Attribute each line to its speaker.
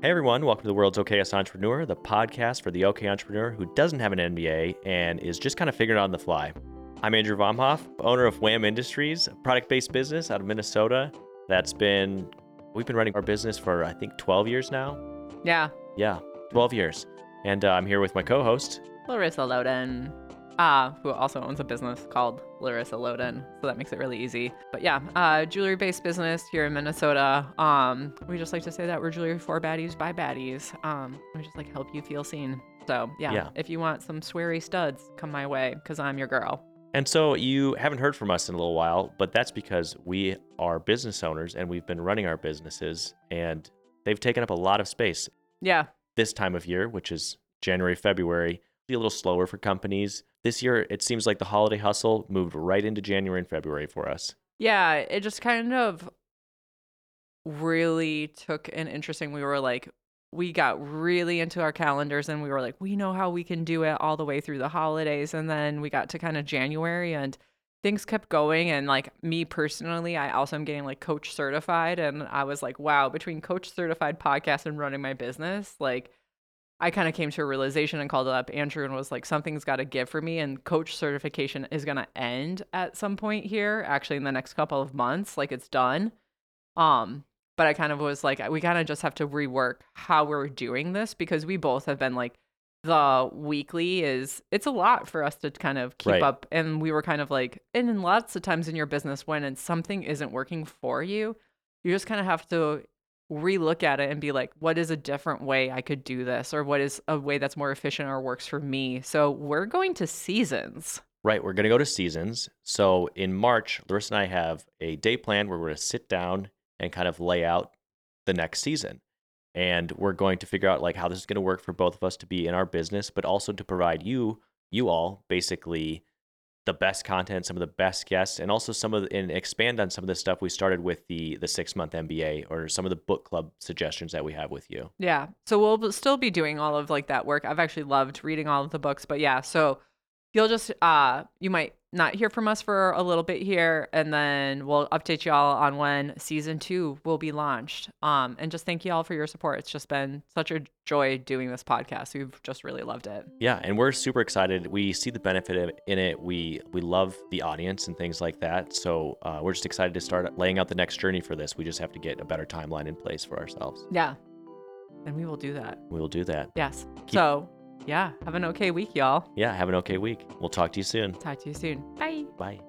Speaker 1: Hey everyone, welcome to the world's okayest entrepreneur, the podcast for the okay entrepreneur who doesn't have an MBA and is just kind of figuring it out on the fly. I'm Andrew Vomhoff, owner of Wham Industries, a product-based business out of Minnesota that's been we've been running our business for I think 12 years now.
Speaker 2: Yeah,
Speaker 1: Yeah, 12 years. And uh, I'm here with my co-host.
Speaker 2: Larissa Loden, uh, who also owns a business called Larissa Loden, so that makes it really easy. But yeah, uh, jewelry-based business here in Minnesota. Um, we just like to say that we're jewelry for baddies by baddies. Um, we just like help you feel seen. So yeah,
Speaker 1: Yeah.
Speaker 2: if you want some sweary studs, come my way, cause I'm your girl.
Speaker 1: And so you haven't heard from us in a little while, but that's because we are business owners and we've been running our businesses and they've taken up a lot of space.
Speaker 2: Yeah,
Speaker 1: this time of year, which is January, February, be a little slower for companies. This year, it seems like the holiday hustle moved right into January and February for us.
Speaker 2: yeah, it just kind of really took an interesting. We were like, we got really into our calendars and we were like, we know how we can do it all the way through the holidays. And then we got to kind of January and things kept going. And like me personally, I also am getting like coach certified. And I was like, wow, between coach certified podcast and running my business, like, I kind of came to a realization and called up Andrew and was like, something's got to give for me. And coach certification is going to end at some point here, actually, in the next couple of months. Like, it's done. Um, but I kind of was like, we kind of just have to rework how we're doing this because we both have been like, the weekly is it's a lot for us to kind of keep
Speaker 1: Right.
Speaker 2: up and we were kind of like and in lots of times in your business when it's something isn't working for you you just kind of have to relook at it and be like what is a different way i could do this or what is a way that's more efficient or works for me so we're going to seasons
Speaker 1: Right, we're going to go to seasons. So in March, Larissa and I have a day plan where we're going to sit down and kind of lay out the next season. And we're going to figure out like how this is going to work for both of us to be in our business, but also to provide you, you all, basically the best content, some of the best guests, and also some of the, and expand on some of the stuff we started with the the six month MBA or some of the book club suggestions that we have with you.
Speaker 2: Yeah. So we'll still be doing all of like that work. I've actually loved reading all of the books, but yeah, so you'll just uh you might not hear from us for a little bit here and then we'll update y'all on when season 2 will be launched. Um and just thank you all for your support. It's just been such a joy doing this podcast. We've just really loved it.
Speaker 1: Yeah, and we're super excited. We see the benefit of- in it. We we love the audience and things like that. So uh, we're just excited to start laying out the next journey for this. We just have to get a better timeline in place for ourselves.
Speaker 2: Yeah. And we will do that.
Speaker 1: We will do that.
Speaker 2: Yes.
Speaker 1: Keep-
Speaker 2: So, yeah, have an okay week, y'all.
Speaker 1: Yeah, have an okay week. We'll talk to you soon.
Speaker 2: Talk to you soon. Bye.
Speaker 1: Bye.